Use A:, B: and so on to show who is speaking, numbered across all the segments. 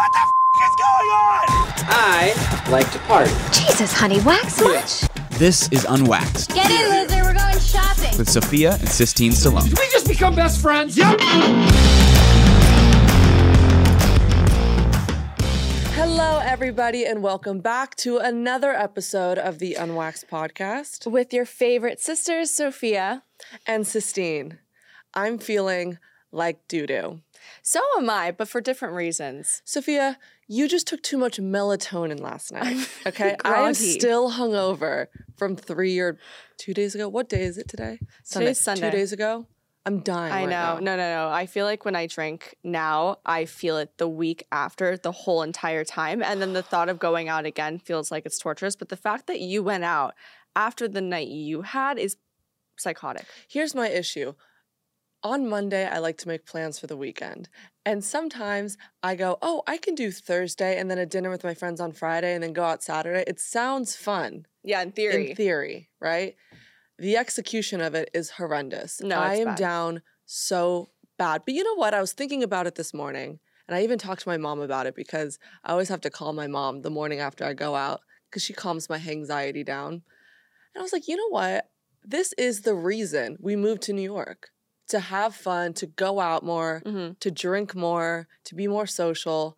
A: What the f- is going on?
B: I like to party.
C: Jesus, honey, wax much?
D: This is Unwaxed
C: Get in, loser. We're going shopping.
D: with Sophia and Sistine Stallone.
A: We just become best friends. Yep.
E: Hello, everybody, and welcome back to another episode of the Unwaxed podcast.
F: with your favorite sisters, Sophia.
E: And Sistine, I'm feeling like doo doo.
F: So am I, but for different reasons.
E: Sophia, you just took too much melatonin last night. Okay, I am still hungover from three or two days ago. What day is it today?
F: Today's Sunday.
E: Two days ago. I'm dying.
F: I
E: right
F: know.
E: now.
F: No, no, no. I feel like when I drink now, I feel it the week after the whole entire time. And then the thought of going out again feels like it's torturous. But the fact that you went out after the night you had is psychotic.
E: Here's my issue. On Monday, I like to make plans for the weekend. And sometimes I go, oh, I can do Thursday and then a dinner with my friends on Friday and then go out Saturday. It sounds fun
F: Yeah, in theory.
E: in theory, right? The execution of it is horrendous.
F: No,
E: I am
F: bad.
E: down so bad. But you know what? I was thinking about it this morning and I even talked to my mom about it because I always have to call my mom the morning after I go out because she calms my anxiety down. And I was like, you know what? This is the reason we moved to New York to have fun, to go out more,
F: Mhm.
E: to drink more, to be more social.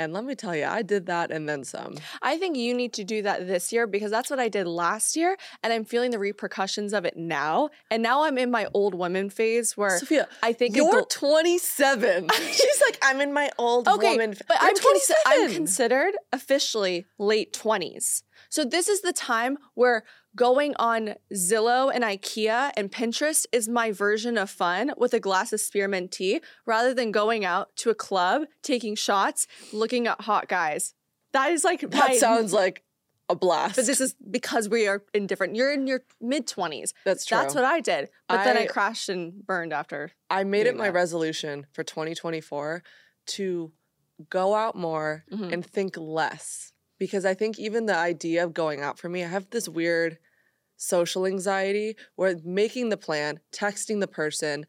E: And let me tell you, I did that and then some.
F: I think you need to do that this year because that's what I did last year. And I'm feeling the repercussions of it now. And now I'm in my old woman phase where
E: Sophia,
F: I think
E: you're
F: gl-
E: 27. She's like, I'm in my old
F: Okay,
E: woman. f-"
F: but I'm, consi- I'm considered officially late 20s. So this is the time where going on Zillow and IKEA and Pinterest is my version of fun with a glass of spearmint tea rather than going out to a club, taking shots, looking at hot guys. That is like
E: that
F: my-
E: sounds like a blast.
F: But this is because we are in different. You're in your mid 20s.
E: That's true.
F: That's what I did. But then I
E: I-
F: crashed and burned after.
E: I made it my
F: that.
E: resolution for 2024 to go out more
F: Mhm.
E: and think less. Because I think even the idea of going out for me, I have this weird social anxiety where making the plan, texting the person,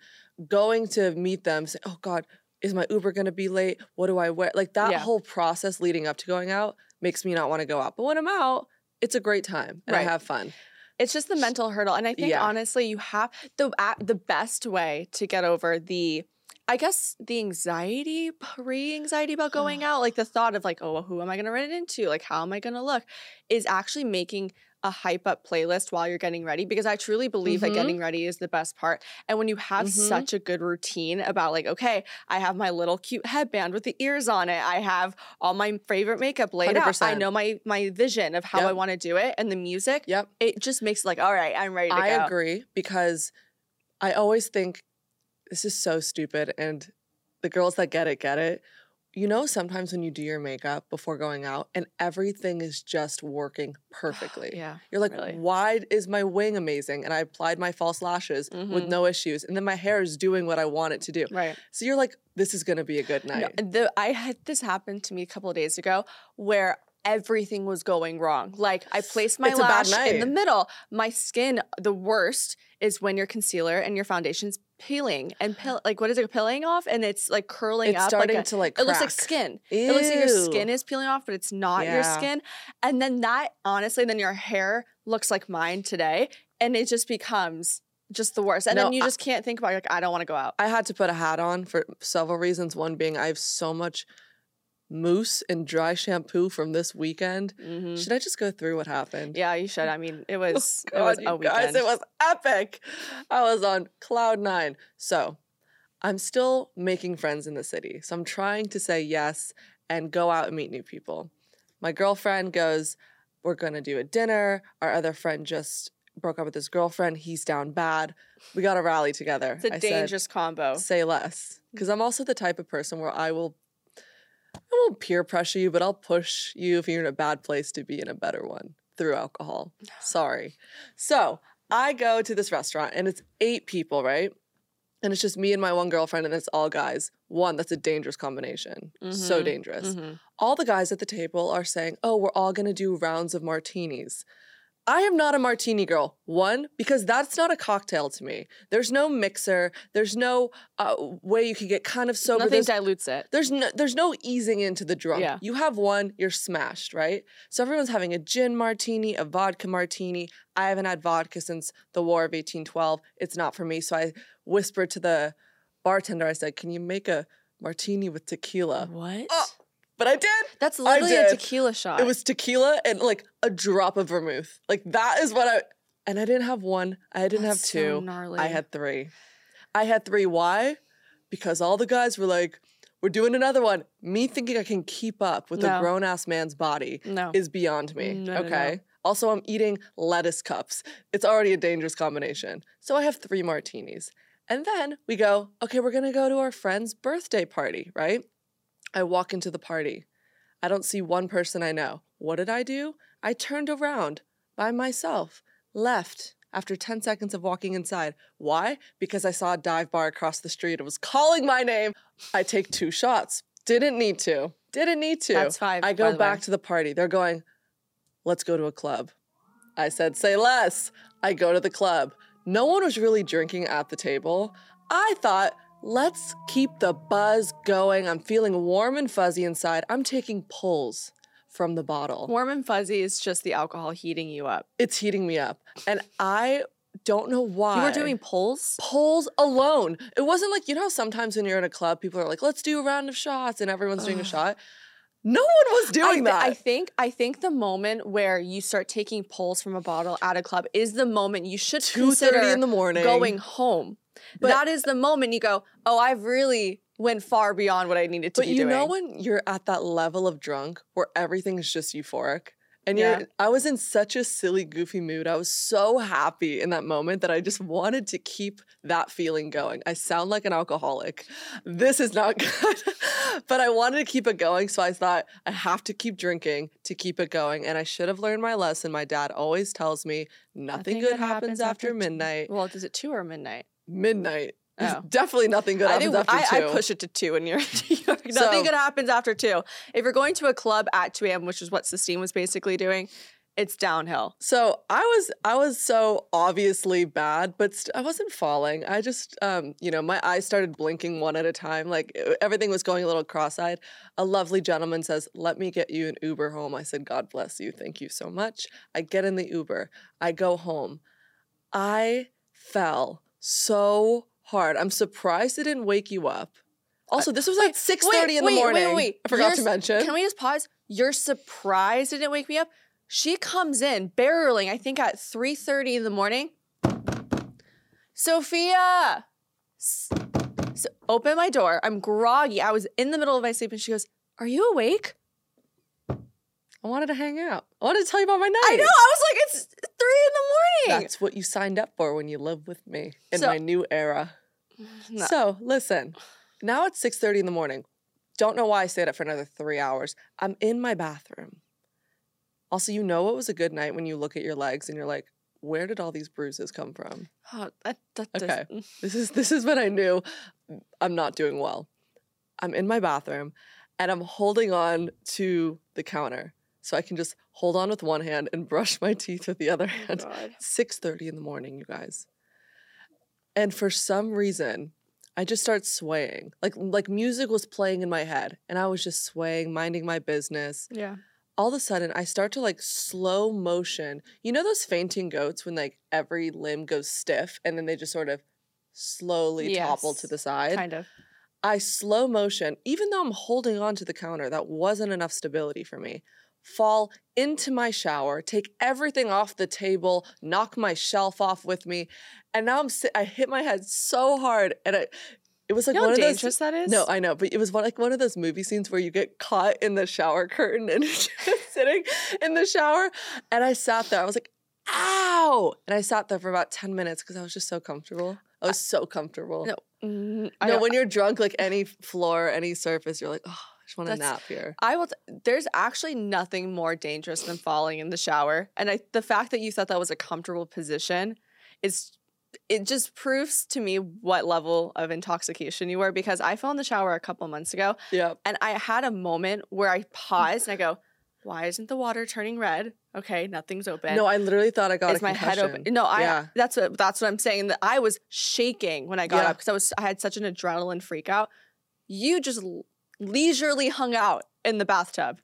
E: going to meet them, say, oh God, is my Uber gonna be late? What do I wear? Like that
F: Yeah.
E: whole process leading up to going out makes me not wanna go out. But when I'm out, it's a great time and I have fun.
F: It's just the mental hurdle, and I think
E: Yeah.
F: honestly, you have the the best way to get over the, I guess the anxiety, pre-anxiety about going out, like the thought of like, oh, who am I going to run into? Like, how am I going to look? Is actually making a hype up playlist while you're getting ready because I truly believe
E: Mhm.
F: that getting ready is the best part. And when you have
E: Mhm.
F: such a good routine about like, okay, I have my little cute headband with the ears on it. I have all my favorite makeup laid out. I know my my vision of how I want to do it and the music
E: Yep.
F: it just makes it like, all right, I'm ready to
E: I
F: go.
E: agree because I always think this is so stupid and the girls that get it get it. You know sometimes when you do your makeup before going out and everything is just working perfectly.
F: Yeah.
E: You're like,
F: really.
E: why is my wing amazing? And I applied my false lashes with
F: Mhm.
E: no issues. And then my hair is doing what I want it to do.
F: Right.
E: So you're like, this is gonna be a good
F: No,
E: night.
F: the, I had this happen to me a couple of days ago where everything was going wrong. Like I placed my
E: It's
F: lash in the middle. My skin, the worst is when your concealer and your foundation's peeling and peel, like what is it peeling off and it's like curling
E: It's
F: up.
E: starting
F: like a-
E: to like
F: It looks like
E: crack.
F: skin. It looks like your skin is peeling off, but it's not your
E: Yeah.
F: skin. And then that, honestly, then your hair looks like mine today, and it just becomes just the worst. And
E: No,
F: then you
E: I-
F: just can't think about like I don't want to go out.
E: I had to put a hat on for several reasons. One being I have so much mousse and dry shampoo from this weekend.
F: Mhm.
E: Should I just go through what happened?
F: Yeah, you should. I mean, it
E: Oh,
F: was it was
E: God,
F: a weekend.
E: guys, it was epic. I was on cloud nine. So I'm still making friends in the city. So I'm trying to say yes and go out and meet new people. My girlfriend goes, We're gonna do a dinner. Our other friend just broke up with his girlfriend. He's down bad. We gotta rally together.
F: It's a
E: I said,
F: dangerous combo.
E: say less because i'm also the type of person where i will i won't peer pressure you but i'll push you if you're in a bad place to be in a better one through alcohol. Sorry. So i go to this restaurant and it's eight people right? And it's just me and my one girlfriend and it's all guys. One that's a dangerous combination. So
F: Mhm,
E: dangerous.
F: Mhm.
E: all the guys at the table are saying oh we're all going to do rounds of martinis I am not a martini girl. One, because that's not a cocktail to me. There's no mixer. There's no uh, way you can get kind of sober.
F: Nothing
E: There's,
F: dilutes it.
E: there's no there's no easing into the drunk.
F: Yeah.
E: You have one, you're smashed, right? So everyone's having a gin martini, a vodka martini. I haven't had vodka since the War of 1812. It's not for me. So I whispered to the bartender, I said, Can you make a martini with tequila?
F: What?
E: Oh, But I did.
F: That's literally a tequila shot.
E: It was tequila and like a drop of vermouth. Like that is what I and I didn't have one. I didn't
F: That's
E: have
F: so
E: two.
F: gnarly.
E: I had three. I had three. Why? Because all the guys were like, we're doing another one. Me thinking I can keep up with a grown ass man's body
F: No.
E: is beyond me.
F: No, no, no.
E: okay. Also, I'm eating lettuce cups. It's already a dangerous combination. So I have three martinis. And then we go, okay, we're gonna go to our friend's birthday party, right? I walk into the party. I don't see one person I know. What did I do? I turned around by myself, left after 10 seconds of walking inside. Why? Because I saw a dive bar across the street. It was calling my name. I take two shots. Didn't need to. Didn't need to.
F: That's five,
E: I go back
F: way.
E: to the party. They're going, let's go to a club. I said, say less. I go to the club. No one was really drinking at the table. I thought, let's keep the buzz going. I'm feeling warm and fuzzy inside. I'm taking pulls from the bottle.
F: Warm and fuzzy is just the alcohol heating you up.
E: It's heating me up. And I don't know why.
F: You were doing pulls?
E: pulls alone. It wasn't like, you know, sometimes when you're in a club, people are like, let's do a round of shots and everyone's doing a shot. No one was
F: I,
E: doing
F: thi-
E: that.
F: I think I think the moment where you start taking pulls from a bottle at a club is the moment you should
E: 2:30
F: consider
E: in the morning.
F: going home.
E: But-
F: that is the moment you go, "Oh, I've really went far beyond what I needed to
E: But
F: be
E: you
F: doing."
E: know when you're at that level of drunk where everything is just euphoric? And
F: Yeah.
E: I was in such a silly, goofy mood. I was so happy in that moment that I just wanted to keep that feeling going. I sound like an alcoholic. This is not good. but I wanted to keep it going. So I thought I have to keep drinking to keep it going. And I should have learned my lesson. My dad always tells me nothing, good happens, after
F: t-
E: midnight.
F: Well, is it two or midnight?
E: Midnight. There's
F: Oh.
E: Definitely nothing good
F: I,
E: after
F: I,
E: two.
F: I push it to two, and you're, you're nothing
E: So-
F: good happens after two. If you're going to a club at two a.m., which is what Sistine was basically doing, it's downhill.
E: So I was I was so obviously bad, but st- I wasn't falling. I just um you know my eyes started blinking one at a time, like everything was going a little cross-eyed. A lovely gentleman says, "Let me get you an Uber home." I said, "God bless you, thank you so much." I get in the Uber. I go home. I fell so hard. I'm surprised it didn't wake you up. Uh, also, this was like six thirty in the
F: wait, wait,
E: morning.
F: Wait, wait,
E: I forgot
F: You're
E: to mention.
F: Can we just pause? You're surprised it didn't wake me up? She comes in barreling, I think at 3:30 in the morning. Sophia! S- So open my door. I'm groggy. I was in the middle of my sleep and she goes, Are you awake?
E: I wanted to hang out. I wanted to tell you about my night.
F: I know. I was like, it's three in the morning.
E: That's what you signed up for when you live with me in
F: So-
E: my new era.
F: No.
E: So listen, now it's 6:30 in the morning. Don't know why I stayed up for another three hours. I'm in my bathroom. Also, you know it was a good night when you look at your legs and you're like, where did all these bruises come from?
F: Oh, that, that
E: Okay. This is this is when I knew I'm not doing well. I'm in my bathroom and I'm holding on to the counter so I can just hold on with one hand and brush my teeth with the other
F: Oh,
E: hand.
F: God.
E: 6:30 in the morning, you guys. And for some reason, I just start swaying. Like like music was playing in my head and I was just swaying, minding my business.
F: Yeah.
E: All of a sudden, I start to like slow motion. You know those fainting goats when like every limb goes stiff and then they just sort of slowly topple to the side?
F: Kind of.
E: I slow motion, even though I'm holding on to the counter, that wasn't enough stability for me. Fall into my shower, take everything off the table, knock my shelf off with me, and now I'm si- I hit my head so hard, and I, it was like
F: You know
E: one
F: how
E: of those.
F: dangerous that is?
E: No, I know, but it was one, like one of those movie scenes where you get caught in the shower curtain and you're just sitting in the shower. And I sat there. I was like, "Ow!" And I sat there for about ten minutes because I was just so comfortable. I was so comfortable.
F: No. Mm,
E: No, when you're drunk, like any floor, any surface, you're like, oh, just want to
F: That's-
E: nap here.
F: I will. T- there's actually nothing more dangerous than falling in the shower, and I, the fact that you thought that was a comfortable position is it just proves to me what level of intoxication you were because I fell in the shower a couple months ago
E: Yeah.
F: and I had a moment where I paused and I go, "Why isn't the water turning red?" Okay, nothing's open.
E: No, I literally thought I got
F: is my head open? No, I.
E: Yeah.
F: That's what that's what I'm saying. That I was shaking when I got
E: Yeah.
F: up because I was I had such an adrenaline freak out. You just leisurely hung out in the bathtub.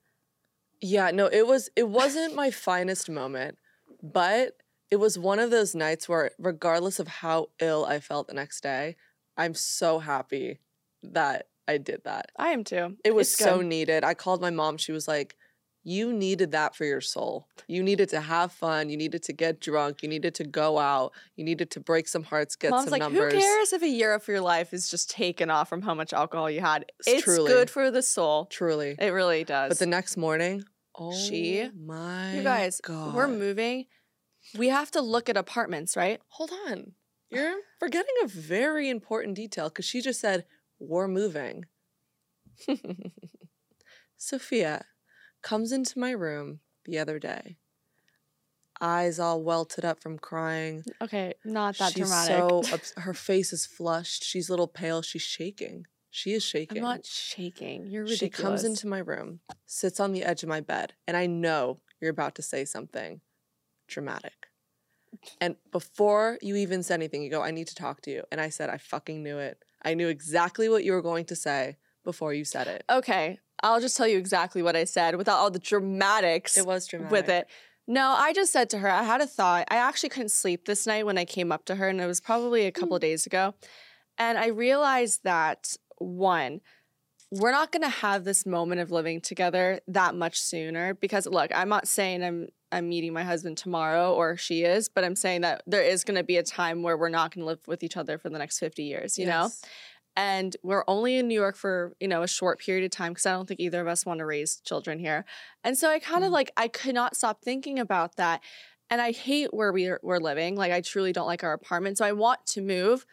E: Yeah, no, it was it wasn't my finest moment, but it was one of those nights where regardless of how ill I felt the next day, I'm so happy that I did that.
F: I am too.
E: It was so needed. I called my mom, she was like, "You needed that for your soul. You needed to have fun, you needed to get drunk, you needed to go out, you needed to break some hearts, get
F: Mom's
E: some
F: like,
E: numbers."
F: who cares if a year of your life is just taken off from how much alcohol you had?
E: It's truly-
F: good for the soul.
E: Truly.
F: It really does.
E: But the next morning, oh
F: She-
E: my
F: you guys,
E: God.
F: we're moving. We have to look at apartments, right?
E: hold on. You're forgetting a very important detail because she just said, We're moving. Sophia comes into my room the other day, eyes all welted up from crying.
F: Okay, not that
E: She's
F: dramatic.
E: so ups- her face is flushed. She's a little pale. She's shaking. She is shaking.
F: I'm not shaking. You're ridiculous.
E: She comes into my room, sits on the edge of my bed, and I know you're about to say something dramatic. And before you even said anything, you go, I need to talk to you. And I said, I fucking knew it. I knew exactly what you were going to say before you said it.
F: Okay, I'll just tell you exactly what I said without all the dramatics
E: It was dramatic.
F: with it. No, I just said to her, I had a thought. I actually couldn't sleep this night when I came up to her, and it was probably a couple mm. days ago. And I realized that one, we're not going to have this moment of living together that much sooner because look, I'm not saying I'm I'm meeting my husband tomorrow or she is, but I'm saying that there is going to be a time where we're not going to live with each other for the next 50 years, you know? And we're only in New York for you know a short period of time because I don't think either of us want to raise children here. And so I kind of
E: Mm.
F: like I could not stop thinking about that. And I hate where we're we're living. Like I truly don't like our apartment. So I want to move,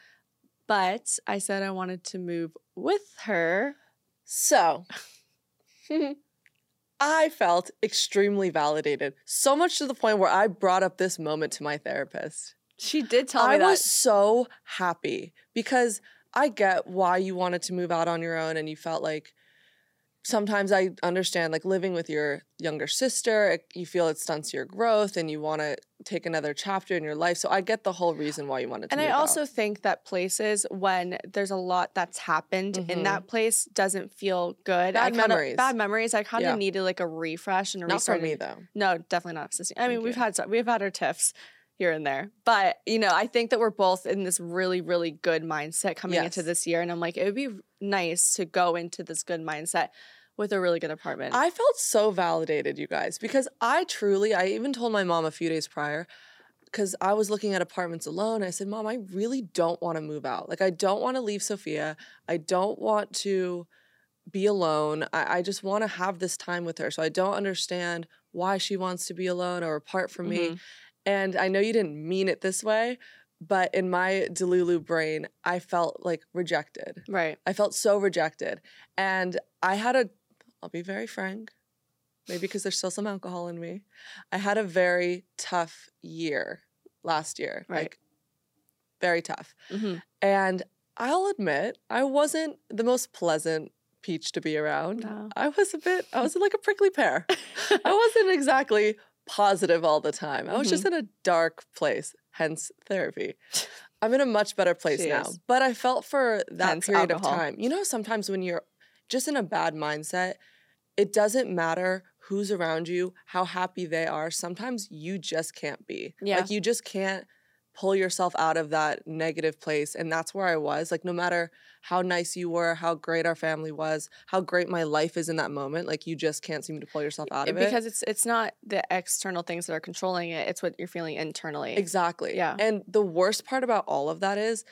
F: but I said I wanted to move with her.
E: So I felt extremely validated, so much to the point where I brought up this moment to my therapist.
F: She did tell me
E: I
F: that.
E: was so happy because I get why you wanted to move out on your own and you felt like sometimes I understand like living with your younger sister, it- you feel it stunts your growth and you want to take another chapter in your life. So I get the whole reason why you wanted to
F: and I
E: move out.
F: also think that places when there's a lot that's happened in
E: Mhm.
F: that place doesn't feel good. I
E: Bad
F: kinda,
E: memories.
F: Bad memories. I kind of
E: Yeah.
F: needed like a refresh and a
E: not for me though.
F: No, definitely not. I mean,
E: Thank
F: we've
E: you.
F: had we've had our tiffs here and there, but you know, I think that we're both in this really, really good mindset coming into this year, and I'm like, it would be nice to go into this good mindset with a really good apartment.
E: I felt so validated, you guys, because I truly, I even told my mom a few days prior, because I was looking at apartments alone. I said, Mom, I really don't want to move out. Like, I don't want to leave Sophia. I don't want to be alone. I, I just want to have this time with her. So I don't understand why she wants to be alone or apart from me.
F: Mm-hmm.
E: And I know you didn't mean it this way, but in my Delulu brain, I felt like rejected.
F: right.
E: I felt so rejected. And I had a, I'll be very frank, maybe because there's still some alcohol in me. I had a very tough year last year.
F: Right.
E: Like, very tough.
F: hmm
E: And I'll admit, I wasn't the most pleasant peach to be around.
F: No.
E: I was a bit, I was like a prickly pear. I wasn't exactly positive all the time. I was just
F: Mm-hmm.
E: in a dark place, hence therapy. I'm in a much better place
F: She
E: now. But I felt for that
F: Hence
E: period
F: alcohol.
E: of time. You know, sometimes when you're just in a bad mindset, it doesn't matter who's around you, how happy they are. Sometimes you just can't be.
F: Yeah.
E: Like you just can't pull yourself out of that negative place. And that's where I was. Like no matter how nice you were, how great our family was, how great my life is in that moment, like you just can't seem to pull yourself out of it.
F: because it's it's not the external things that are controlling it; it's what you're feeling internally.
E: Exactly.
F: Yeah.
E: And the worst part about all of that is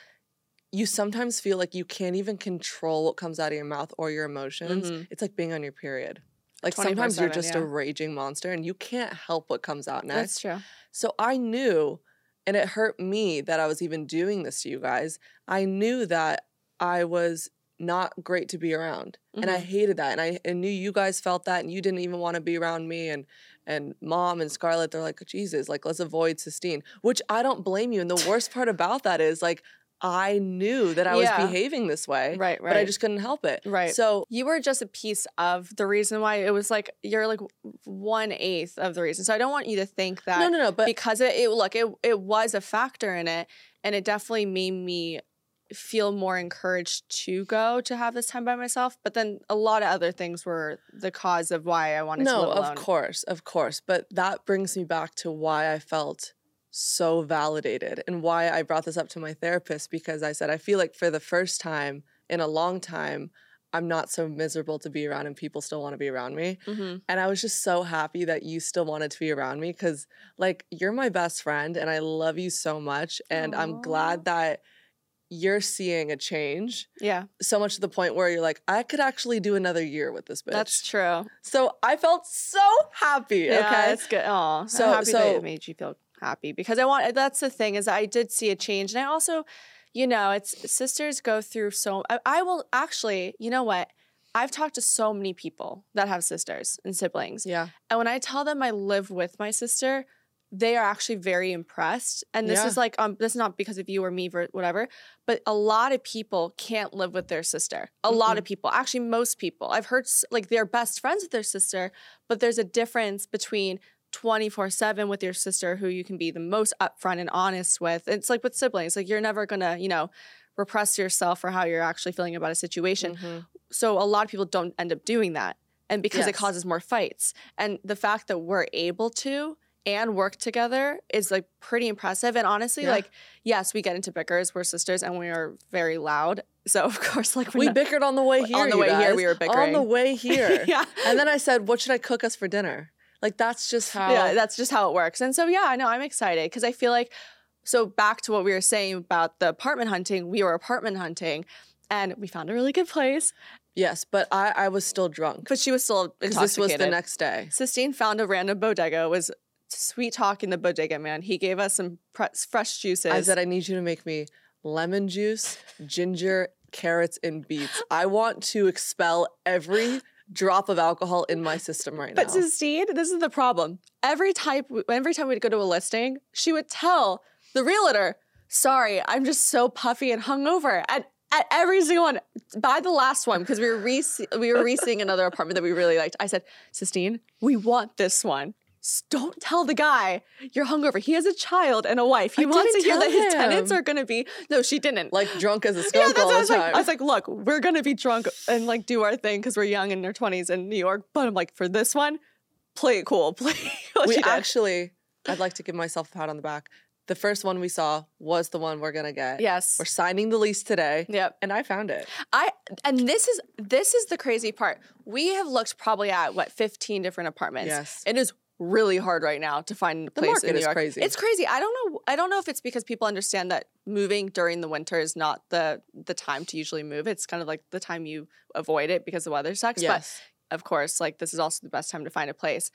E: you sometimes feel like you can't even control what comes out of your mouth or your emotions.
F: Mhm.
E: It's like being on your period. Like sometimes you're just
F: yeah.
E: a raging monster and you can't help what comes out next.
F: That's true.
E: So I knew, and it hurt me that I was even doing this to you guys. I knew that I was not great to be around. And I
F: Mhm.
E: hated that. And I, I knew you guys felt that and you didn't even want to be around me and and mom and Scarlett, they're like, Jesus, like let's avoid Sistine. Which I don't blame you. And the worst part about that is like I knew that I was behaving this way.
F: Right,
E: But I just couldn't help it.
F: Right.
E: So
F: you were just a piece of the reason why it was like you're like one eighth of the reason. So I don't want you to think that
E: no, no, no. But
F: because it, it look it it was a factor in it, and it definitely made me feel more encouraged to go to have this time by myself. But then a lot of other things were the cause of why I wanted to
E: no,
F: live alone.
E: of course, of course. But that brings me back to why I felt so validated and why I brought this up to my therapist because I said I feel like for the first time in a long time, I'm not so miserable to be around and people still want to be around me.
F: Mhm.
E: And I was just so happy that you still wanted to be around me because, like, you're my best friend and I love you so much. And I'm glad that you're seeing a change
F: Yeah,
E: so much to the point where you're like, I could actually do another year with this bitch.
F: that's true.
E: so I felt so happy.
F: Yeah,
E: okay.
F: it's good. Oh,
E: So-
F: I'm happy that
E: so-
F: it made you feel happy because I want. That's the thing is I did see a change, and I also, you know, it's sisters go through so. I, I will actually, you know what? I've talked to so many people that have sisters and siblings,
E: Yeah.
F: and when I tell them I live with my sister, they are actually very impressed. And this
E: Yeah.
F: is like, um, this is not because of you or me, or whatever, but a lot of people can't live with their sister. A lot of people, actually, most people. I've heard like they're best friends with their sister, but there's a difference between 24 7 with your sister who you can be the most upfront and honest with. It's like with siblings, like you're never gonna, you know, repress yourself for how you're actually feeling about a situation.
E: Mhm.
F: So a lot of people don't end up doing that. And because it causes more fights. And the fact that we're able to and work together is like pretty impressive. And honestly,
E: Yeah.
F: like, yes, we get into bickers. We're sisters and we are very loud. So of course, like
E: We
F: not-
E: bickered on the way here.
F: On the way here, we were bickering.
E: On the way here.
F: yeah.
E: And then I said, What should I cook us for dinner? Like, that's just how.
F: Yeah, that's just how it works. And so yeah, I know I'm excited because I feel like so back to what we were saying about the apartment hunting, we were apartment hunting and we found a really good place,
E: yes, but I, I was still drunk.
F: but she was still
E: Because
F: intoxicated.
E: this was the next day.
F: Sistine found a random bodega. Was sweet talking the bodega, man. He gave us some pre- fresh juices.
E: I said, I need you to make me lemon juice, ginger, carrots, and beets. I want to expel every drop of alcohol in my system right now.
F: But
E: now.
F: Sistine, this is the problem. Every time, every time we'd go to a listing, she would tell the realtor, "Sorry, I'm just so puffy and hungover." And at every single one, by the last one, because we were re- we were re-seeing another apartment that we really liked. I said, "Sistine, we want this one." Don't tell the guy you're hungover. He has a child and a wife. He
E: I
F: wants to hear that his tenants are going to be. No, she didn't.
E: like drunk as a
F: Yeah,
E: skunk
F: that's
E: all
F: what I
E: the
F: was
E: time.
F: like. I was like, look, we're gonna be drunk and like do our thing because we're young in our twenties in New York. But I'm like, for this one, play it cool. Play
E: we actually, I'd like to give myself a pat on the back. The first one we saw was the one we're gonna get.
F: Yes.
E: We're signing the lease today.
F: Yep.
E: And I found it.
F: I and this is this is the crazy part. We have looked probably at what 15 different apartments.
E: Yes.
F: It is really hard right now to find a
E: The
F: place
E: market
F: in New
E: is
F: York.
E: crazy.
F: It's crazy. I don't know. I don't know if it's because people understand that moving during the winter is not the the time to usually move. It's kind of like the time you avoid it because the weather sucks.
E: Yes.
F: But of course, like this is also the best time to find a place.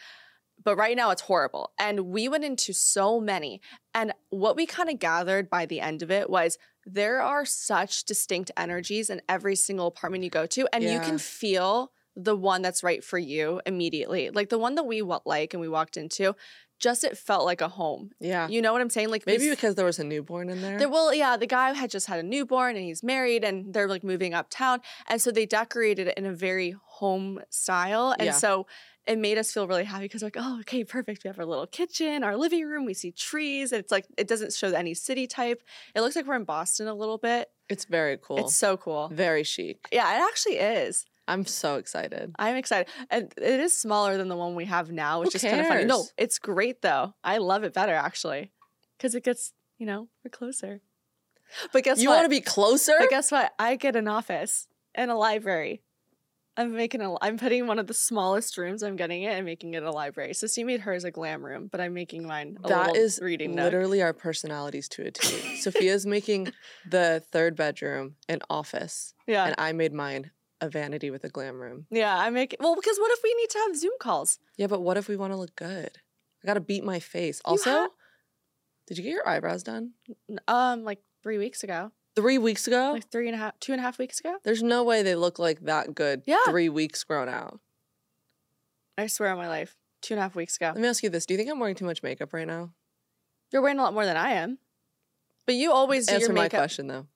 F: But right now it's horrible. And we went into so many. And what we kind of gathered by the end of it was there are such distinct energies in every single apartment you go to. And you can feel the one that's right for you immediately. Like the one that we like and we walked into, just it felt like a home.
E: yeah.
F: You know what I'm saying? Like
E: Maybe because there was a newborn in there.
F: there, well, yeah, the guy had just had a newborn and he's married and they're like moving uptown. And so they decorated it in a very home style. And
E: Yeah.
F: so it made us feel really happy because like, oh, okay, perfect. We have our little kitchen, our living room, we see trees. And it's like, it doesn't show any city type. It looks like we're in Boston a little bit.
E: it's very cool.
F: It's so cool.
E: very chic.
F: Yeah, it actually is.
E: I'm so excited.
F: I'm excited. And it is smaller than the one we have now, which
E: Who
F: is kind of funny. No, it's great though. I love it better actually because it gets, you know, we're closer. But guess
E: you
F: what?
E: You want to be closer?
F: But guess what? I get an office and a library. I'm making a. I'm putting one of the smallest rooms. I'm getting it and making it a library. So she made hers a glam room, but I'm making mine a
E: That
F: little
E: is
F: reading nook.
E: literally our personalities to a T. Sophia's making the third bedroom an office,
F: Yeah,
E: and I made mine a vanity with a glam room.
F: yeah. I make well because what if we need to have Zoom calls?
E: Yeah, but what if we want to look good? I gotta beat my face.
F: You
E: Also,
F: ha-
E: did you get your eyebrows done
F: Um, like three weeks ago,
E: three weeks ago?
F: like three and a half, two and a half weeks ago.
E: There's no way they look like that good.
F: Yeah.
E: three weeks grown out.
F: I swear on my life, two and a half weeks ago.
E: Let me ask you this: Do you think I'm wearing too much makeup right now?
F: You're wearing a lot more than I am, but you always do
E: Answer
F: your
E: my
F: makeup.
E: question though.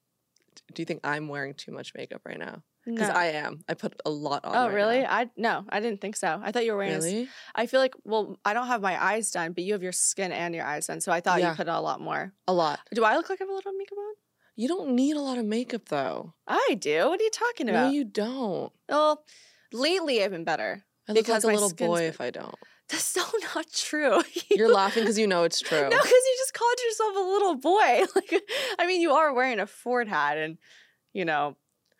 E: Do you think I'm wearing too much makeup right now? Because
F: No.
E: I am. I put a lot on.
F: Oh
E: right
F: really?
E: now.
F: I no, I didn't think so. I thought you were wearing.
E: Really?
F: I feel like well, I don't have my eyes done, but you have your skin and your eyes done, so I thought
E: Yeah.
F: you put a lot more.
E: A lot.
F: Do I look like I have a little makeup on?
E: You don't need a lot of makeup though.
F: I do. What are you talking about?
E: No, you don't.
F: well, lately I've been better.
E: I look
F: Because
E: like a little boy
F: been-
E: if I don't.
F: That's so not true.
E: You're laughing because you know it's true.
F: No, because you just called yourself a little boy. Like, I mean, you are wearing a Ford hat, and you know,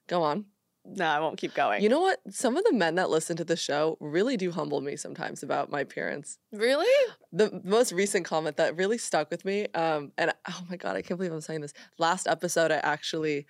E: Go on.
F: No, I won't keep going.
E: You know what? Some of the men that listen to the show really do humble me sometimes about my appearance.
F: really?
E: The most recent comment that really stuck with me, um, and oh my god, I can't believe I'm saying this. Last episode, I actually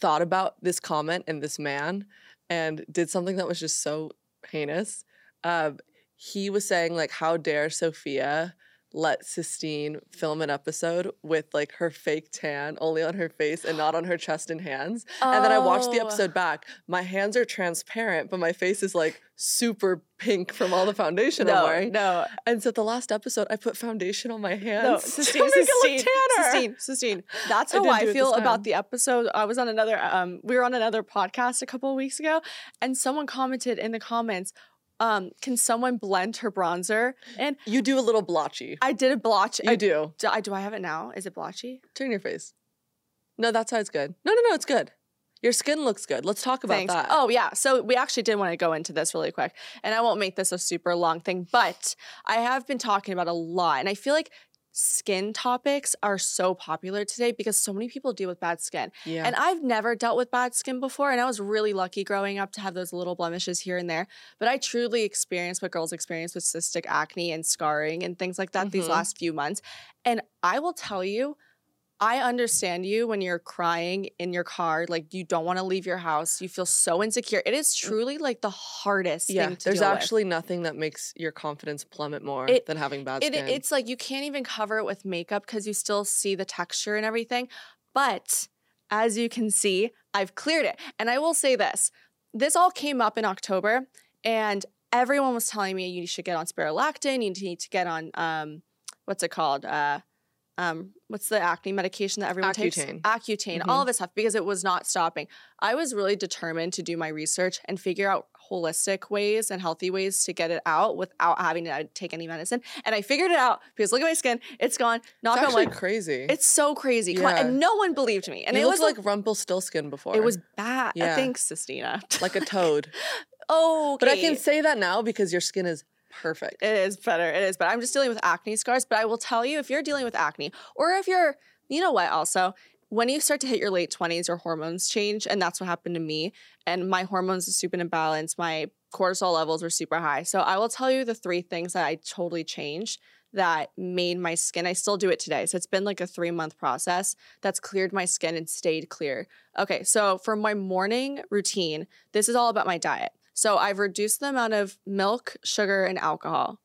E: thought about this comment and this man, and did something that was just so heinous. Um, he was saying like, "How dare Sophia let Sistine film an episode with like her fake tan only on her face and not on her chest and hands?" And then I watched the
F: Oh.
E: episode back. My hands are transparent, but my face is like super pink from all the foundation I'm
F: No,
E: wearing.
F: no,
E: And so the last episode, I put foundation on my hands
F: no,
E: to
F: Sistine,
E: it
F: Sistine,
E: look tanner.
F: Sistine, Sistine. That's how
E: didn't
F: I, feel about the episode. I was on another, um, we were on another podcast a couple of weeks ago, and someone commented in the comments, um, "Can someone blend her bronzer?" And
E: You do a little blotchy.
F: I did a blotch.
E: You
F: I,
E: do.
F: do. I, do I have it now? Is it blotchy?
E: Turn your face. No, that side's good. No, no, no, it's good. Your skin looks good. Let's talk about
F: Thanks.
E: that.
F: Oh yeah. So we actually did want to go into this really quick, and I won't make this a super long thing, but I have been talking about a lot, and I feel like skin topics are so popular today because so many people deal with bad skin.
E: yeah.
F: And I've never dealt with bad skin before, and I was really lucky growing up to have those little blemishes here and there. But I truly experienced what girls experience with cystic acne and scarring and things like that these
E: Mhm.
F: last few months. And I will tell you, I understand you when you're crying in your car, like you don't want to leave your house, you feel so insecure. It is truly like the hardest
E: Mm. yeah,
F: thing to do.
E: there's
F: deal with.
E: actually nothing that makes your confidence plummet more
F: It-
E: than having bad
F: It,
E: skin.
F: it's like you can't even cover it with makeup because you still see the texture and everything. But as you can see, I've cleared it. And I will say this this all came up in October, and everyone was telling me you should get on spironolactone, you need to get on, um, what's it called? Uh, um, what's the acne medication that everyone takes?
E: Accutane.
F: Accutane, all of this stuff because it was not stopping. I was really determined to do my research and figure out holistic ways and healthy ways to get it out without having to uh, take any medicine. And I figured it out because look at my skin, it's gone. Knock
E: it's
F: wood.
E: crazy.
F: It's so crazy. Come on.
E: Yeah.
F: And no one believed me. And
E: you
F: it was
E: like Rumpelstiltskin before.
F: it was bad.
E: Yeah.
F: Thanks, Sistina.
E: like a toad.
F: oh,
E: But I can say that now because your skin is perfect.
F: It is better. It is. But I'm just dealing with acne scars. But I will tell you, if you're dealing with acne, or if you're, you know what, also, when you start to hit your late 20s, your hormones change. And that's what happened to me. And my hormones are super imbalanced. My cortisol levels were super high. So I will tell you the three things that I totally changed that made my skin. I still do it today. So it's been like a three month process that's cleared my skin and stayed clear. Okay. So for my morning routine, this is all about my diet. So I've reduced the amount of milk, sugar, and alcohol.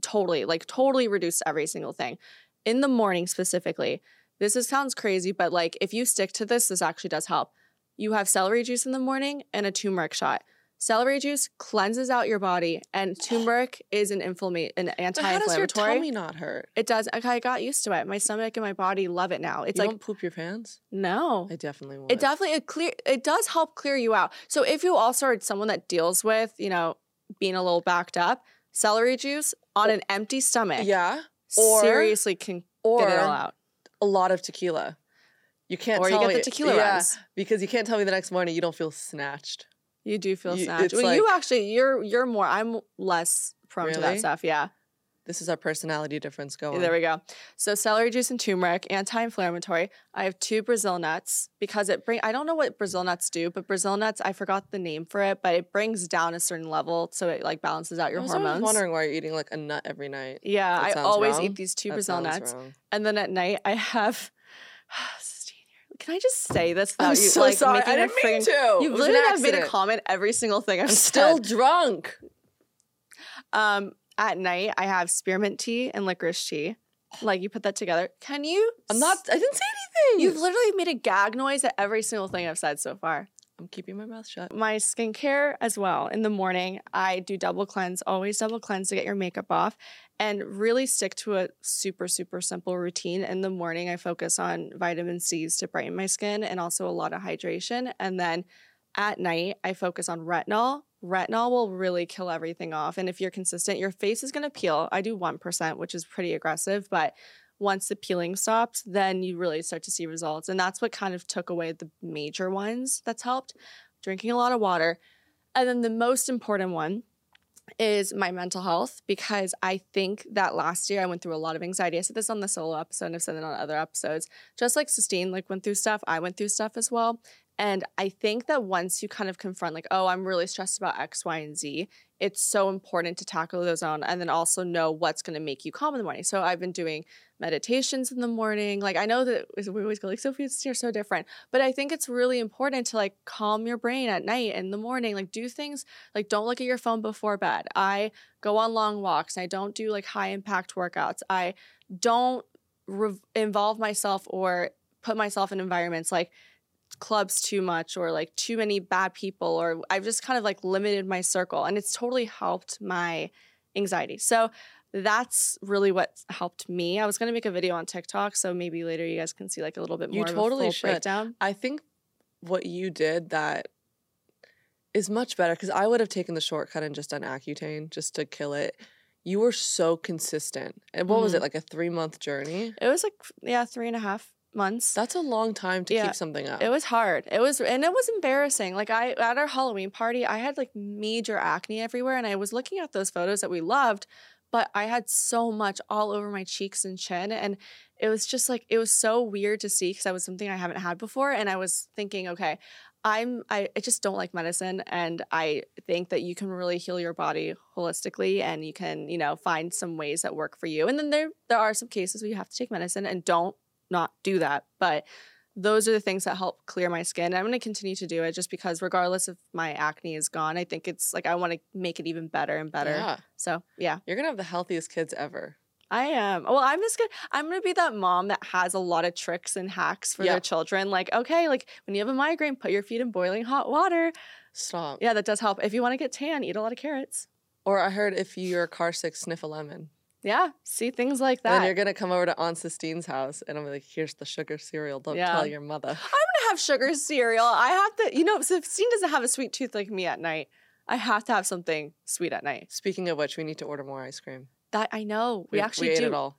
F: Totally, like totally reduced every single thing. In the morning specifically, this is, sounds crazy, but like if you stick to this, this actually does help. You have celery juice in the morning and a turmeric shot. Celery juice cleanses out your body, and turmeric is an inflammation, an
E: But how does your
F: anti-inflammatory.
E: tummy not hurt?
F: It does. Okay, I got used to it. My stomach and my body love it now. It's
E: you
F: like
E: don't poop your pants?
F: no,
E: I definitely would.
F: it definitely it clear it does help clear you out. So if you also are someone that deals with, you know, being a little backed up, celery juice on oh. an empty stomach
E: Yeah. or-
F: seriously can
E: Or
F: get it all out.
E: a lot of tequila. You can't
F: Or you
E: tell
F: get
E: me,
F: the tequila
E: yeah,
F: runs.
E: because you can't tell me the next morning you don't feel snatched.
F: You do feel
E: You-
F: snatched. Well, you actually you're you're more I'm less prone to that stuff. Yeah.
E: This is our personality difference going.
F: There we go. So celery juice and turmeric, anti-inflammatory. I have two Brazil nuts because it bring I don't know what Brazil nuts do, but Brazil nuts, I forgot the name for it, but it brings down a certain level so it like balances out your hormones.
E: I was
F: hormones.
E: wondering why you're eating like a nut every night.
F: Yeah, I always
E: wrong.
F: eat these two
E: That
F: Brazil nuts.
E: wrong.
F: And then at night I have Can I just say this
E: I'm
F: you
E: so
F: like
E: sorry.
F: making
E: I
F: a
E: didn't mean
F: friggin-
E: to.
F: You
E: It
F: literally have made a comment every single thing I've
E: I'm
F: said.
E: still drunk.
F: Um, at night, I have spearmint tea and licorice tea. Like you put that together. Can you?
E: I'm not. I didn't say anything.
F: You've literally made a gag noise at every single thing I've said so far.
E: I'm keeping my mouth shut.
F: my skincare as well. In the morning i do double cleanse always double cleanse to get your makeup off and really stick to a super super simple routine. In the morning i focus on vitamin c's to brighten my skin and also a lot of hydration. And then at night i focus on retinol. Retinol will really kill everything off and if you're consistent your face is going to peel. I do 1% which is pretty aggressive but once the peeling stops, then you really start to see results. And that's what kind of took away the major ones that's helped. Drinking a lot of water. And then the most important one is my mental health because I think that last year I went through a lot of anxiety. I said this on the solo episode and I've said it on other episodes. Just like Sistine like went through stuff, I went through stuff as well. And I think that once you kind of confront like, oh, I'm really stressed about X, Y, and Z, it's so important to tackle those on and then also know what's going to make you calm in the morning. So I've been doing meditations in the morning. Like I know that we always go like Sophie, you're so different, but I think it's really important to like calm your brain at night in the morning. Like do things like don't look at your phone before bed. I go on long walks. I don't do like high impact workouts. I don't re- involve myself or put myself in environments like clubs too much or like too many bad people or I've just kind of like limited my circle and it's totally helped my anxiety. So that's really what helped me. I was going to make a video on TikTok so maybe later you guys can see like a little bit more.
E: You totally
F: of a full
E: should.
F: breakdown.
E: I think what you did that is much better because I would have taken the shortcut and just done Accutane just to kill it. You were so consistent. And what was
F: Mm-hmm.
E: it, like a three month journey?
F: It was like yeah, three and a half months.
E: That's a long time to
F: Yeah.
E: keep something up.
F: It was hard. It was, and it was embarrassing. Like I at our Halloween party, I had like major acne everywhere, and I was looking at those photos that we loved, but I had so much all over my cheeks and chin, and it was just like it was so weird to see because that was something I haven't had before, and I was thinking, okay. I'm I, I just don't like medicine and I think that you can really heal your body holistically and you can, you know, find some ways that work for you. And then there there are some cases where you have to take medicine and don't not do that. But those are the things that help clear my skin. And I'm going to continue to do it just because, regardless if my acne is gone, I think it's like I want to make it even better and better.
E: Yeah.
F: So, yeah,
E: You're gonna have the healthiest kids ever.
F: I am. Well, I'm just gonna, I'm going to be that mom that has a lot of tricks and hacks for their children. Like, okay, like when you have a migraine, put your feet in boiling hot water.
E: Stop.
F: Yeah, that does help. If you want to get tan, eat a lot of carrots.
E: Or I heard if you're car sick, sniff a lemon.
F: Yeah, see things like that.
E: Then
F: that.
E: you're gonna come over to Aunt Sistine's house and I'm like, here's the sugar cereal. Don't
F: Yeah.
E: tell your mother.
F: I'm gonna have sugar cereal. I have to, you know, Steve doesn't have a sweet tooth like me at night, I have to have something sweet at night.
E: Speaking of which, we need to order more ice cream.
F: That I know. We, actually
E: ate
F: do.
E: it all.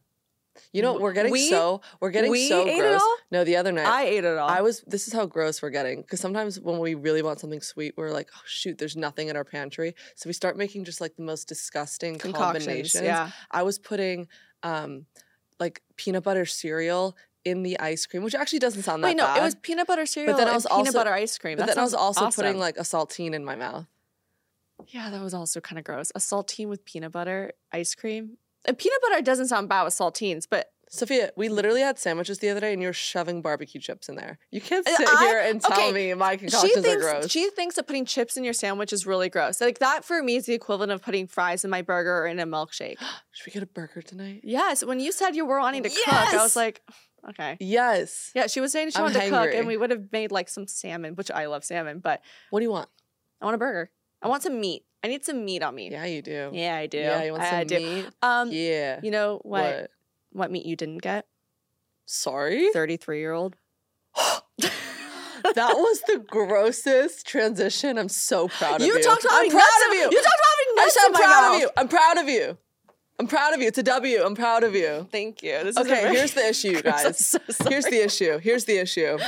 E: You know, we're getting
F: We-
E: so we're getting
F: we
E: so
F: ate it
E: gross.
F: all?
E: No, the other night
F: I ate it all.
E: I was. This is how gross we're getting because sometimes when we really want something sweet, we're like, oh shoot, there's nothing in our pantry, so we start making just like the most disgusting combinations.
F: yeah.
E: I was putting um like peanut butter cereal in the ice cream, which actually doesn't sound that
F: Wait, no,
E: bad.
F: it was peanut butter cereal But
E: then I was
F: peanut
E: also-
F: butter ice cream.
E: but
F: That
E: then I was also
F: awesome.
E: putting like a saltine in my mouth.
F: yeah, that was also kind of gross. A saltine with peanut butter ice cream. And peanut butter doesn't sound bad with saltines, but
E: Sophia, we literally had sandwiches the other day, and you're shoving barbecue chips in there. You can't
F: Uh,
E: sit
F: I-
E: here and tell
F: okay,
E: me my
F: she
E: concoctions are
F: thinks
E: gross.
F: she thinks that putting chips in your sandwich is really gross. Like that for me is the equivalent of putting fries in my burger or in a milkshake.
E: Should we get a burger tonight?
F: yes, when you said you were wanting to cook, I was like, okay.
E: Yes.
F: Yeah, she was saying she
E: I'm
F: wanted to cook, and we would have made like some salmon, which I love salmon, but
E: What do you want?
F: I want a burger. I want some meat. I need some meat on me.
E: Yeah, you do.
F: Yeah, I do.
E: Yeah, you want some
F: I do.
E: meat?
F: Um,
E: yeah.
F: you know what,
E: what?
F: what? meat you didn't get?
E: Sorry?
F: Thirty-three year old.
E: that was the grossest transition. I'm so proud of you.
F: You talked about
E: I'm proud of you.
F: You talked about having
E: I
F: nuts
E: said
F: in
E: I'm
F: my
E: proud of you. I'm proud of you. I'm proud of you. It's a W. I'm proud of you.
F: Thank you. This is
E: Okay,
F: very-
E: here's the issue, you
F: I'm
E: guys.
F: so
E: Here's the issue. Here's the issue.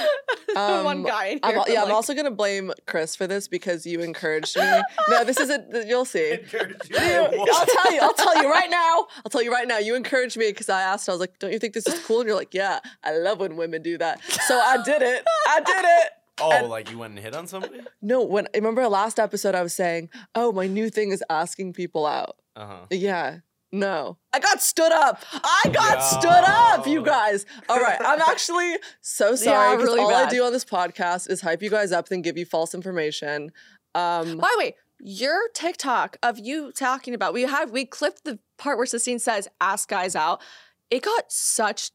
E: Um,
F: One guy in
E: I'm,
F: here,
E: al- yeah, I'm also gonna blame Chris for this because you encouraged me. no, this isn't. You'll see.
A: Encourage you
E: You- I'll tell you. I'll tell you right now. I'll tell you right now. You encouraged me because I asked. I was like, "Don't you think this is cool?" And you're like, "Yeah, I love when women do that." So I did it. I did it.
A: Oh, like you went and hit on somebody?
E: No, when remember last episode, I was saying, "Oh, my new thing is asking people out."
A: Uh huh.
E: Yeah. No. I got stood up. I got stood up, you guys. All right. I'm actually so sorry because
F: really
E: all I do on this podcast is hype you guys up and give you false information. Um,
F: By the way, your TikTok of you talking about we have we clipped the part where Sistine says ask guys out. It got such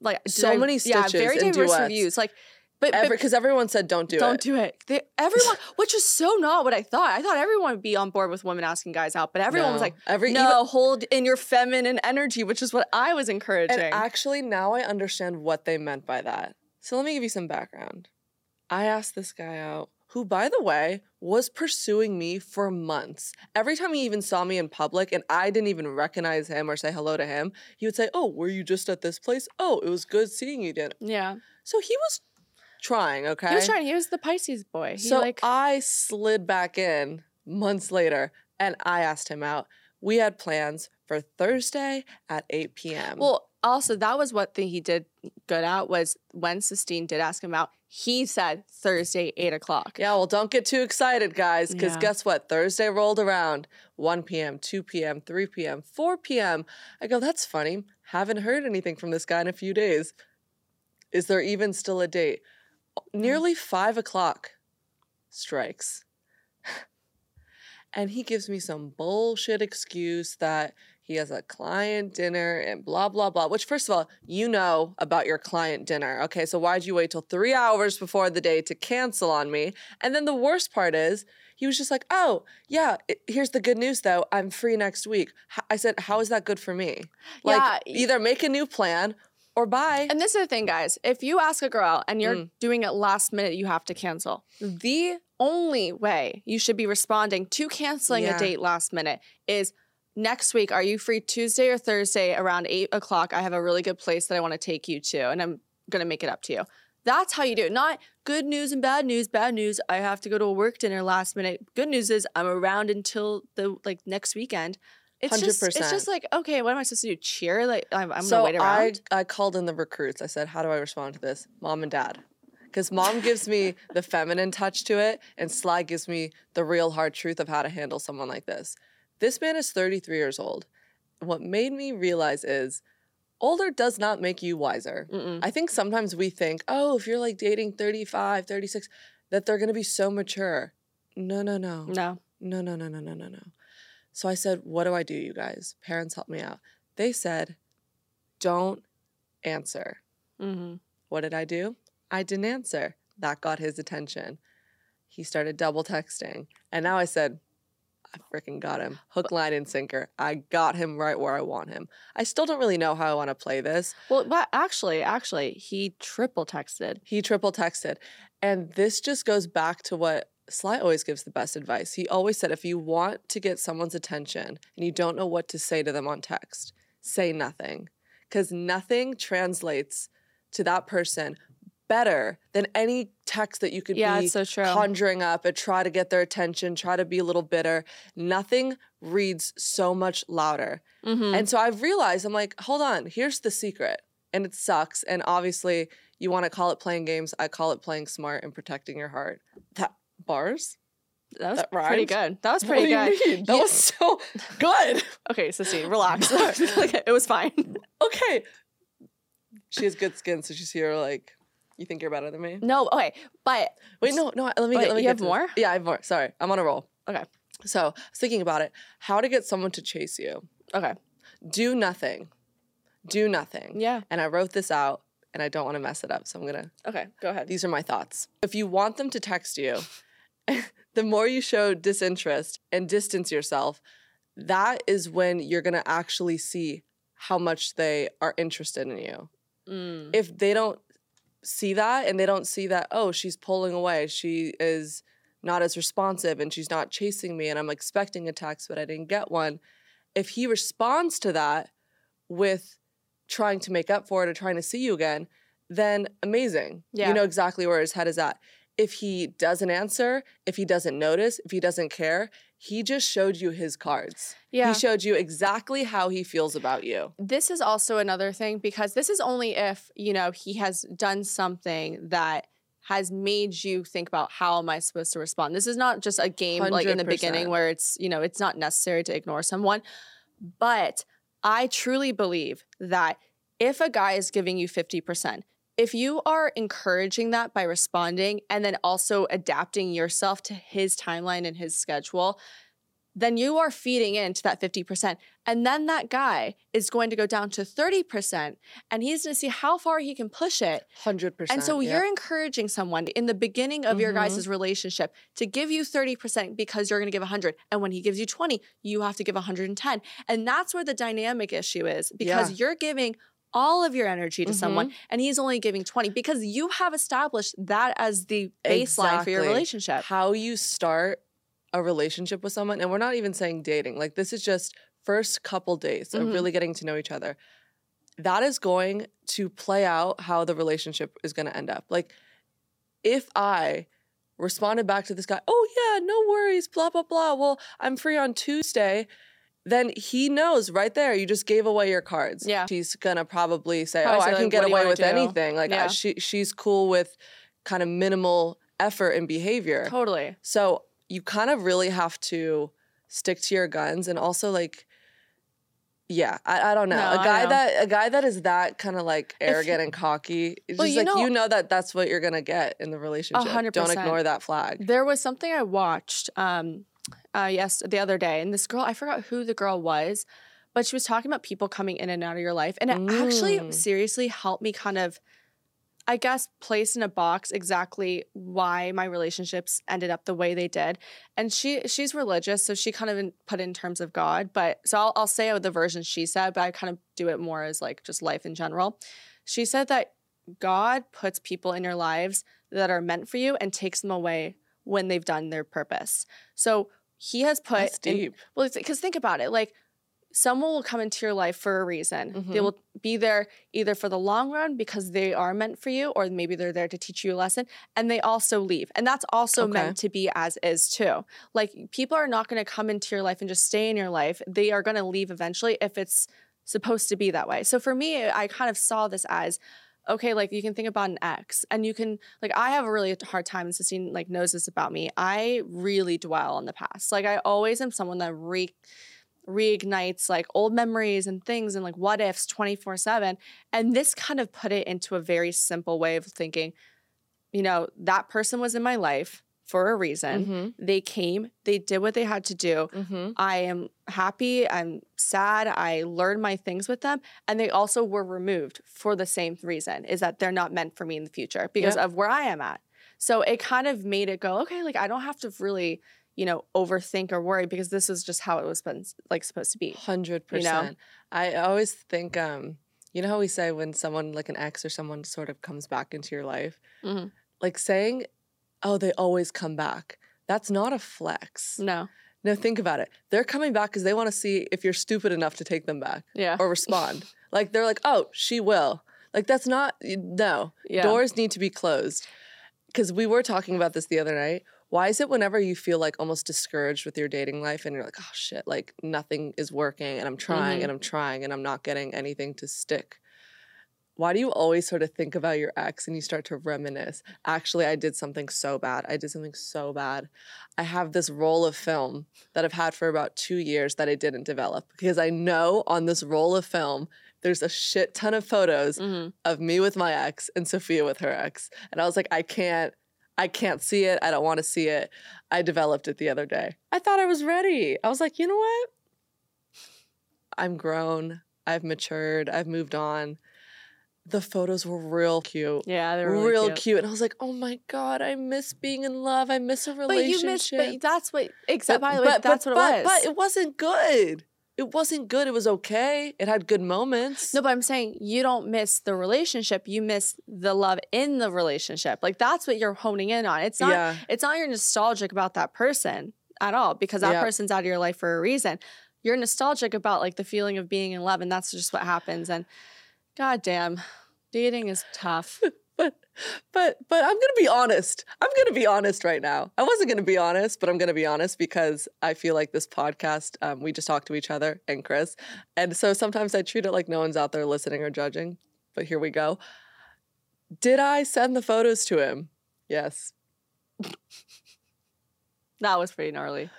F: like
E: So many
F: yeah, very
E: and
F: diverse
E: duets.
F: reviews. Like But,
E: Because everyone said don't do it.
F: don't
E: it.
F: do it. They, everyone, which is so not what I thought. I thought everyone would be on board with women asking guys out, but everyone was like,
E: Every-
F: no, hold in your feminine energy, which is what I was encouraging.
E: And actually, now I understand what they meant by that. So let me give you some background. I asked this guy out, who, by the way, was pursuing me for months. Every time he even saw me in public and I didn't even recognize him or say hello to him, he would say, Oh, were you just at this place? Oh, it was good seeing you again.
F: yeah,
E: So he was trying, okay?
F: he was trying. He was the Pisces boy. He
E: So
F: like
E: I slid back in months later and I asked him out. We had plans for Thursday at 8 p.m.
F: Well, also that was what thing he did good at was when Sistine did ask him out, he said Thursday eight o'clock.
E: Yeah, well, don't get too excited, guys, because
F: Yeah.
E: guess what? Thursday rolled around 1 p.m., 2 p.m., 3 p.m., 4 p.m. I go, that's funny. Haven't heard anything from this guy in a few days. Is there even still a date? Mm. Nearly five o'clock strikes. and he gives me some bullshit excuse that he has a client dinner and blah, blah, blah. Which, first of all, you know about your client dinner. Okay, so why'd you wait till three hours before the day to cancel on me? And then the worst part is, he was just like, oh, yeah, i- here's the good news though. I'm free next week. I said, how is that good for me? Like,
F: Yeah,
E: either make a new plan or bye.
F: And this is the thing, guys. If you ask a girl out and you're
E: Mm.
F: doing it last minute, you have to cancel. The only way you should be responding to canceling
E: Yeah.
F: a date last minute is next week. Are you free Tuesday or Thursday around eight o'clock? I have a really good place that I want to take you to, and I'm gonna make it up to you. That's how you do it. Not good news and bad news. Bad news. I have to go to a work dinner last minute. Good news is I'm around until the like next weekend. It's just it's
E: 100%.
F: just like okay, what am I supposed to do? Cheer? Like I'm, I'm
E: so
F: gonna wait
E: I,
F: around.
E: I called in the recruits. I said, how do I respond to this? Mom and dad. Because mom gives me the feminine touch to it, and Sly gives me the real hard truth of how to handle someone like this. This man is 33 years old. What made me realize is older does not make you wiser.
F: Mm-mm.
E: I think sometimes we think, oh, if you're like dating 35, 36, that they're going to be so mature. No, no, no.
F: No.
E: No, no, no, no, no, no, no. So I said, What do I do, you guys? Parents, help me out. They said, Don't answer.
F: Mm-hmm.
E: What did I do? I didn't answer. That got his attention. He started double texting. And now I said, I freaking got him. Hook, line, and sinker. I got him right where I want him. I still don't really know how I want to play this.
F: Well, but actually, actually, he triple texted.
E: He triple texted. And this just goes back to what Sly always gives the best advice. He always said if you want to get someone's attention and you don't know what to say to them on text, say nothing. Because nothing translates to that person better than any text that you could
F: Yeah,
E: be
F: so
E: conjuring up and try to get their attention, try to be a little bitter. Nothing reads so much louder.
F: Mm-hmm.
E: And so I've realized, I'm like, hold on, here's the secret. And it sucks. And obviously, you want to call it playing games. I call it playing smart and protecting your heart. That bars?
F: that was
E: that
F: pretty good. That was pretty good.
E: mean? That
F: Yeah.
E: was so good.
F: Okay, Sistine, relax. Okay, it was fine.
E: okay. She has good skin, so she's here like, you think you're better than me?
F: No, okay, but
E: Wait, no, no. Let me get. Let me
F: you
E: get
F: have
E: to this.
F: more?
E: Yeah, I have more. Sorry, I'm on a roll.
F: Okay.
E: So I was thinking about it. How to get someone to chase you?
F: okay,
E: Do nothing. Do nothing.
F: yeah,
E: And I wrote this out, and I don't want to mess it up, so I'm gonna
F: okay, go ahead.
E: These are my thoughts. If you want them to text you, the more you show disinterest and distance yourself, that is when you're going to actually see how much they are interested in you.
F: Mm.
E: If they don't see that and they don't see that, oh, she's pulling away, she is not as responsive and she's not chasing me and I'm expecting a text, but I didn't get one. If he responds to that with trying to make up for it or trying to see you again, then amazing.
F: Yeah.
E: You know exactly where his head is at. If he doesn't answer, if he doesn't notice, if he doesn't care, he just showed you his cards.
F: Yeah.
E: He showed you exactly how he feels about you.
F: this is also another thing because this is only if you know he has done something that has made you think about how am I supposed to respond. This is not just a game like in the beginning where it's you know it's not necessary to ignore someone, but I truly believe that if a guy is giving you fifty percent. If you are encouraging that by responding and then also adapting yourself to his timeline and his schedule, then you are feeding into that 50%. And then that guy is going to go down to 30% and he's going to see how far he can push it.
E: 100%.
F: And so
E: yeah.
F: you're encouraging someone in the beginning of your
E: Mhm.
F: guys' relationship to give you 30% because you're going to give 100. And when he gives you 20, you have to give 110. And that's where the dynamic issue is because
E: Yeah.
F: you're giving all of your energy to someone
E: Mm-hmm.
F: and he's only giving 20 because you have established that as the baseline for your relationship.
E: How you start a relationship with someone, and we're not even saying dating, like this is just first couple days of
F: Mhm.
E: really getting to know each other. That is going to play out how the relationship is going to end up. Like, if I responded back to this guy, oh, yeah, no worries, blah, blah, blah. Well, I'm free on Tuesday. Then he knows right there, you just gave away your cards.
F: Yeah.
E: She's gonna probably say,
F: Probably
E: Oh,
F: say,
E: I can
F: like,
E: get
F: "What do you
E: away with
F: do?"
E: anything. Like, I- she, she's cool with kind of minimal effort and behavior.
F: Totally.
E: So you kind of really have to stick to your guns and also like yeah, I, I don't know.
F: No,
E: a guy
F: know.
E: that a guy that is that kind of like arrogant and cocky, it's
F: Well,
E: just
F: you
E: like
F: know-
E: you know that that's what you're gonna get in the relationship.
F: 100%.
E: Don't ignore that flag.
F: There was something I watched um uh yes the other day and this girl I forgot who the girl was but she was talking about people coming in and out of your life and it actually
E: Mm.
F: seriously helped me kind of I guess place in a box exactly why my relationships ended up the way they did. And she she's religious, so she kind of put in terms of God. But so I'll, I'll say the version she said, but I kind of do it more as like just life in general. She said that God puts people in your lives that are meant for you and takes them away when they've done their purpose. So he has put
E: That's
F: in- well, because think about it, like someone will come into your life for a reason. They
E: Mhm.
F: will be there either for the long run because they are meant for you, or maybe they're there to teach you a lesson, and they also leave. And that's also
E: Okay.
F: meant to be as is too. Like people are not going to come into your life and just stay in your life. They are going to leave eventually if it's supposed to be that way. So for me, I kind of saw this as okay, like you can think about an ex and you can like I have a really hard time and Sistine like knows this about me. I really dwell on the past. Like I always am someone that re reignites like old memories and things and like what ifs 24/7 and this kind of put it into a very simple way of thinking you know that person was in my life for a reason
E: Mhm.
F: they came they did what they had to do
E: Mhm.
F: I am happy, I'm sad, I learned my things with them. And they also were removed for the same reason is that they're not meant for me in the future because
E: Yep.
F: of where I am at. So it kind of made it go, okay, like I don't have to really, you know, overthink or worry because this is just how it was been like supposed to be.
E: Hundred
F: You know?
E: I always think, um, you know how we say when someone like an ex or someone sort of comes back into your life,
F: Mhm.
E: like saying, "Oh, they always come back." That's not a flex.
F: No.
E: No, think about it. They're coming back because they want to see if you're stupid enough to take them back
F: Yeah.
E: or respond. like they're like, "Oh, she will." Like that's not no.
F: Yeah.
E: Doors need to be closed. Because we were talking about this the other night. Why is it whenever you feel like almost discouraged with your dating life and you're like, oh shit, like nothing is working and I'm trying
F: Mhm.
E: and I'm trying and I'm not getting anything to stick? Why do you always sort of think about your ex and you start to reminisce? Actually, I did something so bad. I did something so bad. I have this roll of film that I've had for about two years that I didn't develop because I know on this roll of film, there's a shit ton of photos
F: Mhm.
E: of me with my ex and Sophia with her ex. And I was like, I can't, I can't see it. I don't want to see it. I developed it the other day. I thought I was ready. I was like, you know what? I'm grown. I've matured. I've moved on. The photos were real cute.
F: Yeah, they're
E: Real
F: really
E: cute.
F: cute.
E: And I was like, oh my God, I miss being in love. I miss a relationship.
F: But you miss, but that's what except by the way,
E: but-
F: that's
E: but-
F: what it
E: but-
F: was.
E: But it wasn't good. It wasn't good. It was okay. It had good moments.
F: No, but I'm saying you don't miss the relationship. You miss the love in the relationship. Like that's what you're honing in on. It's not
E: Yeah.
F: it's not you're nostalgic about that person at all because that
E: Yeah.
F: person's out of your life for a reason. You're nostalgic about like the feeling of being in love and that's just what happens and god damn, dating is tough.
E: but but but I'm gonna be honest. I'm gonna be honest right now. I wasn't gonna be honest, but I'm gonna be honest because I feel like this podcast, um, we just talk to each other and Chris, and so sometimes I treat it like no one's out there listening or judging. But here we go. Did I send the photos to him? Yes.
F: that was pretty gnarly.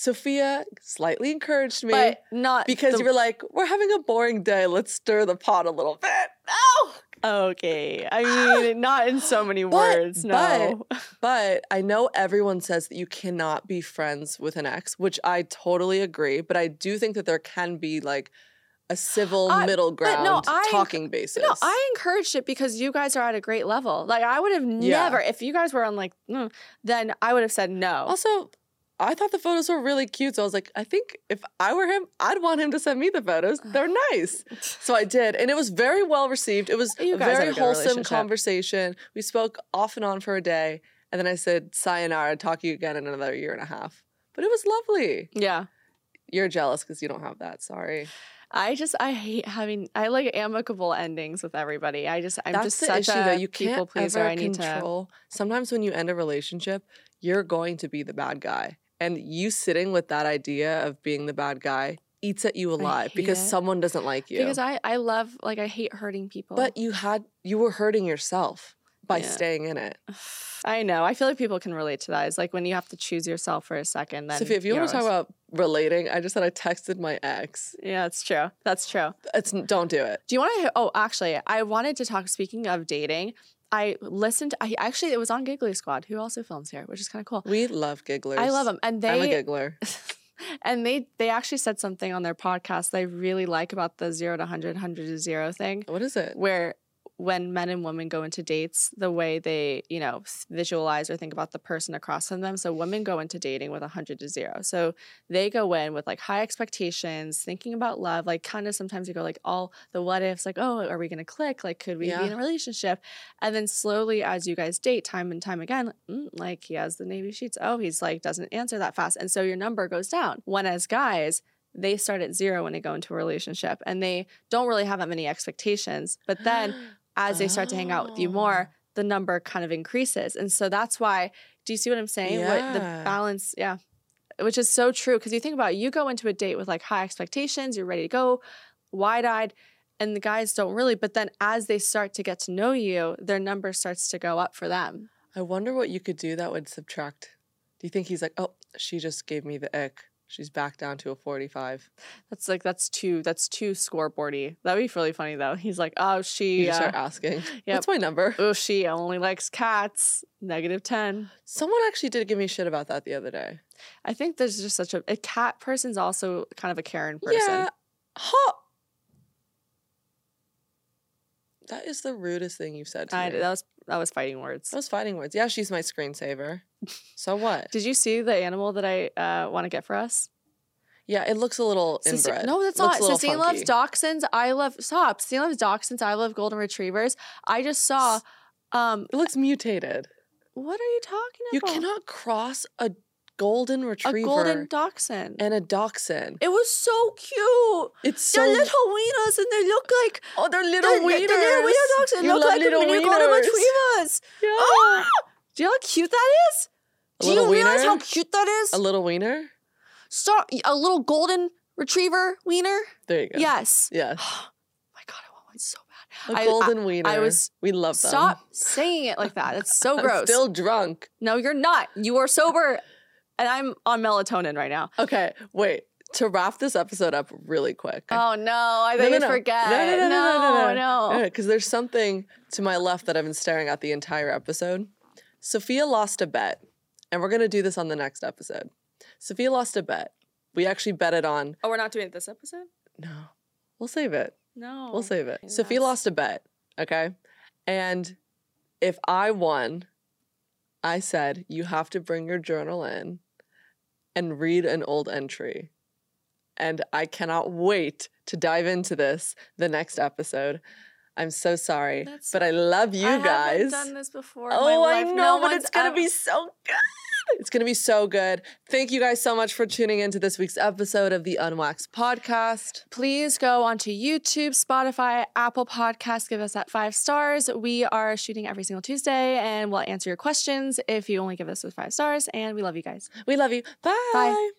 E: Sophia slightly encouraged me
F: But not
E: because
F: the-
E: you were like, "We're having a boring day. Let's stir the pot a little bit." No,
F: Okay. I mean, not in so many
E: But-
F: words. No.
E: But I know everyone says that you cannot be friends with an ex, which I totally agree. But I do think that there can be like a civil
F: I-
E: middle
F: but no,
E: ground
F: I-
E: talking basis.
F: No, I encouraged it because you guys are at a great level. Like I would have
E: Yeah.
F: never, if you guys were on like, mm, then I would have said no.
E: also, I thought the photos were really cute. So I was like, I think if I were him, I'd want him to send me the photos. They're nice. So I did. And it was very well received. It was a very
F: a
E: wholesome conversation. We spoke off and on for a day. And then I said, Sayonara, talk to you again in another year and a half. But it was lovely.
F: yeah.
E: You're jealous because you don't have that. Sorry.
F: I just I hate having I like amicable endings with everybody. I just I'm
E: That's
F: just
E: the
F: such
E: issue,
F: a
E: though. You
F: people
E: can't
F: pleaser.
E: ever
F: I need to.
E: control. Sometimes when you end a relationship, you're going to be the bad guy, and you sitting with that idea of being the bad guy eats at you alive because
F: it.
E: someone doesn't like you.
F: Because I I love like I hate hurting people.
E: but you had you were hurting yourself by
F: Yeah.
E: staying in it.
F: I know. I feel like people can relate to that. It's like when you have to choose yourself for a second. Then
E: Sophia, if you want to talk about relating, I just said I texted my ex.
F: yeah, it's true. That's true.
E: It's don't do it.
F: Do you want to? Oh, actually, I wanted to talk. Speaking of dating, I listened. I actually it was on Giggly Squad, who also films here, which is kind of cool.
E: We love gigglers.
F: I love them, and
E: I'm a
F: they
E: giggler.
F: and they they actually said something on their podcast that I really like about the zero to hundred, hundred to zero thing,
E: What is it?
F: where when men and women go into dates, the way they, you know, visualize or think about the person across from them. So women go into dating with 100 to 0. So they go in with like high expectations, thinking about love, like kind of sometimes you go like all the what ifs, like, oh, are we going to click? Like, could we be in a relationship? And then slowly as you guys date time and time again, mm, like he has the navy sheets. Oh, he's like doesn't answer that fast. And so your number goes down. When as guys, they start at zero when they go into a relationship and they don't really have that many expectations. But then as they start to hang out with you more, ah. the number kind of increases. And so that's why, do you see what I'm saying? What the balance, yeah. Which is so true. Because you think about it, you go into a date with like high expectations, you're ready to go, wide eyed, and the guys don't really. But then as they start to get to know you, their number starts to go up for them.
E: I wonder what you could do that would subtract. Do you think he's like, oh, she just gave me the ick. She's back down to a 45.
F: That's like that's too that's too scoreboardy. That'd be really funny though. He's like, oh
E: You
F: she,
E: just
F: uh,
E: start asking.
F: Yep.
E: What's my number?
F: oh she only likes cats. Negative ten.
E: Someone actually did give me shit about that the other day.
F: I think there's just such a a cat person's also kind of a Karen person.
E: Yeah. Huh. That is the rudest thing you've said to
F: I,
E: me.
F: that was that was fighting words.
E: That was fighting words. Yeah, she's my screensaver. So what?
F: Did you see the animal that I uh, want to get for us?
E: Yeah, it looks a little inbred.
F: No, that's not. Sistine loves dachshunds. I love stop. Sistine loves dachshunds. I love golden retrievers. I just saw. Um,
E: It looks mutated.
F: what are you talking about?
E: You cannot cross a golden retriever, a
F: golden dachshund.
E: and a dachshund.
F: it was so cute.
E: It's so
F: They're little wieners and they look like
E: Oh, they're little
F: the- the
E: wieners.
F: little wiener dachshunds
E: You
F: look
E: love
F: like
E: little
F: mini golden
E: wieners.
F: retrievers.
E: Yeah.
F: Do you know how cute that is?
E: A
F: Do you
E: little
F: realize how cute that is?
E: A little wiener.
F: Start a little golden retriever wiener.
E: There you go.
F: Yes.
E: Yes.
F: Oh my god, I want one so bad.
E: A
F: I-
E: golden wiener.
F: I was-
E: We love them.
F: Stop saying it like that. It's so
E: I'm
F: gross.
E: still drunk.
F: no, you're not. You are sober, and I'm on melatonin right now.
E: Okay, wait. To wrap this episode up really quick.
F: Oh no, I
E: No,
F: think
E: no,
F: you
E: no.
F: forget.
E: No, no, no, no, no,
F: no, no.
E: Because there's something to my left that I've been staring at the entire episode. Sophia lost a bet, and we're gonna do this on the next episode. Sophia lost a bet. We actually betted on.
F: Oh, we're not doing it this episode.
E: No, we'll save it.
F: No,
E: We'll save it. Sophia lost a bet. Okay, and if I won, I said you have to bring your journal in and read an old entry. And I cannot wait to dive into this the next episode. I'm so sorry,
F: That's
E: but I love you guys.
F: I
E: guys.
F: done this before.
E: Oh, I know,
F: No
E: but it's gonna be so good. It's gonna be so good. Thank you guys so much for tuning into this week's episode of the Unwaxed Podcast.
F: Please go onto YouTube, Spotify, Apple Podcasts. Give us that five stars. We are shooting every single Tuesday, and we'll answer your questions if you only give us those five stars. And we love you guys.
E: We love you. Bye.
F: Bye.